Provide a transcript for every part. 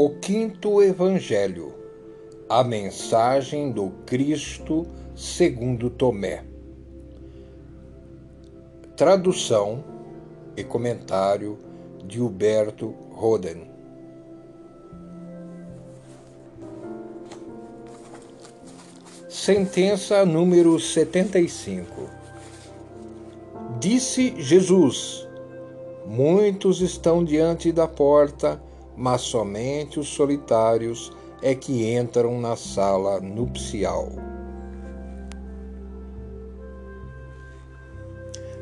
O quinto evangelho. A mensagem do Cristo segundo Tomé. Tradução e comentário de Huberto Roden. Sentença número 75. Disse Jesus: Muitos estão diante da porta mas somente os solitários é que entram na sala nupcial.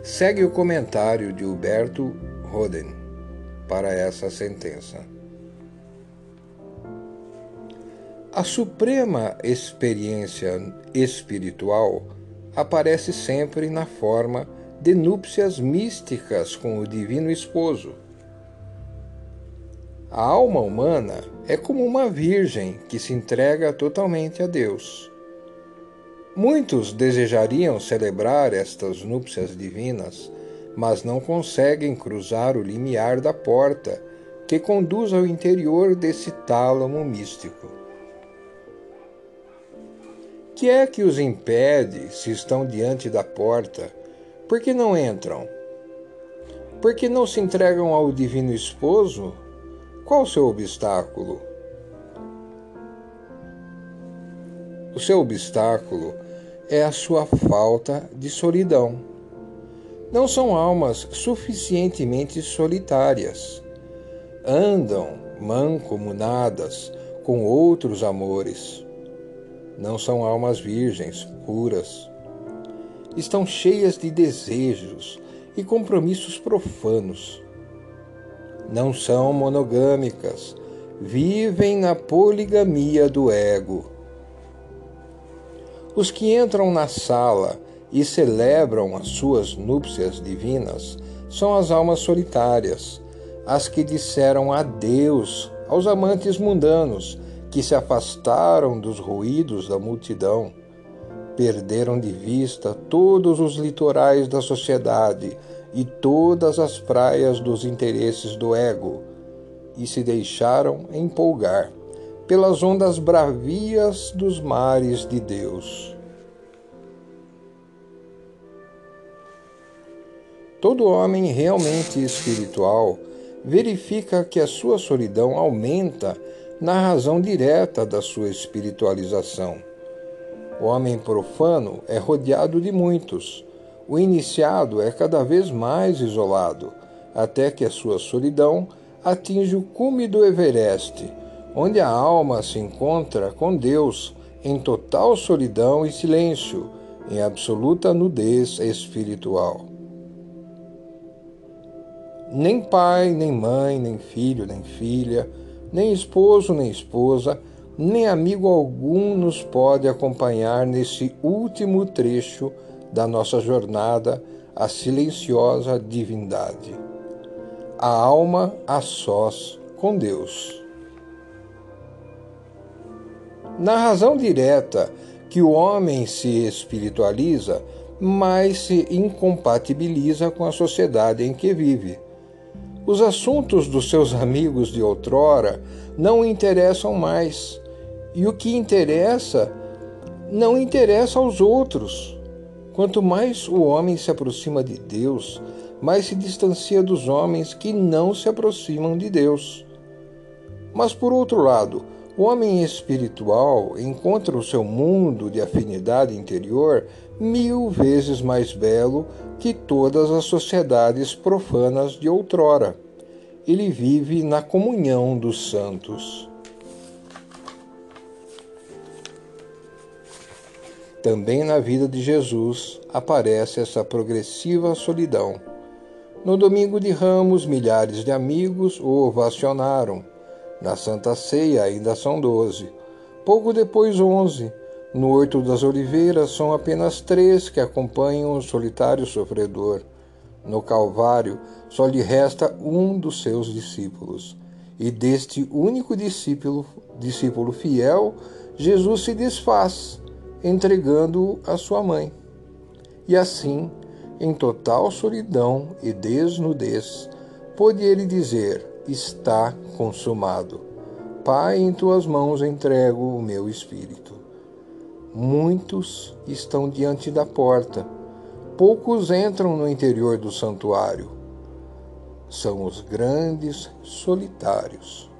Segue o comentário de Huberto Roden para essa sentença. A suprema experiência espiritual aparece sempre na forma de núpcias místicas com o Divino Esposo a alma humana é como uma virgem que se entrega totalmente a Deus. Muitos desejariam celebrar estas núpcias divinas, mas não conseguem cruzar o limiar da porta que conduz ao interior desse tálamo místico. Que é que os impede se estão diante da porta? Por que não entram? Por que não se entregam ao Divino Esposo qual o seu obstáculo? O seu obstáculo é a sua falta de solidão. Não são almas suficientemente solitárias. Andam mancomunadas com outros amores. Não são almas virgens, puras. Estão cheias de desejos e compromissos profanos não são monogâmicas, vivem na poligamia do ego. Os que entram na sala e celebram as suas núpcias divinas são as almas solitárias, as que disseram adeus aos amantes mundanos, que se afastaram dos ruídos da multidão, perderam de vista todos os litorais da sociedade e todas as praias dos interesses do ego, e se deixaram empolgar pelas ondas bravias dos mares de Deus. Todo homem realmente espiritual verifica que a sua solidão aumenta na razão direta da sua espiritualização. O homem profano é rodeado de muitos, o iniciado é cada vez mais isolado, até que a sua solidão atinge o cume do Everest, onde a alma se encontra com Deus em total solidão e silêncio, em absoluta nudez espiritual. Nem pai, nem mãe, nem filho, nem filha, nem esposo, nem esposa, nem amigo algum nos pode acompanhar nesse último trecho da nossa jornada à silenciosa divindade. A alma a sós com Deus. Na razão direta que o homem se espiritualiza, mais se incompatibiliza com a sociedade em que vive. Os assuntos dos seus amigos de outrora não interessam mais, e o que interessa não interessa aos outros. Quanto mais o homem se aproxima de Deus, mais se distancia dos homens que não se aproximam de Deus. Mas, por outro lado, o homem espiritual encontra o seu mundo de afinidade interior mil vezes mais belo que todas as sociedades profanas de outrora. Ele vive na comunhão dos santos. Também na vida de Jesus aparece essa progressiva solidão. No domingo de Ramos, milhares de amigos o ovacionaram. Na Santa Ceia ainda são doze. Pouco depois, onze. No Horto das Oliveiras são apenas três que acompanham o solitário sofredor. No Calvário só lhe resta um dos seus discípulos. E deste único discípulo, discípulo fiel, Jesus se desfaz entregando-o à sua mãe. E assim, em total solidão e desnudez, pôde ele dizer: Está consumado. Pai, em tuas mãos entrego o meu espírito. Muitos estão diante da porta, poucos entram no interior do santuário. São os grandes solitários.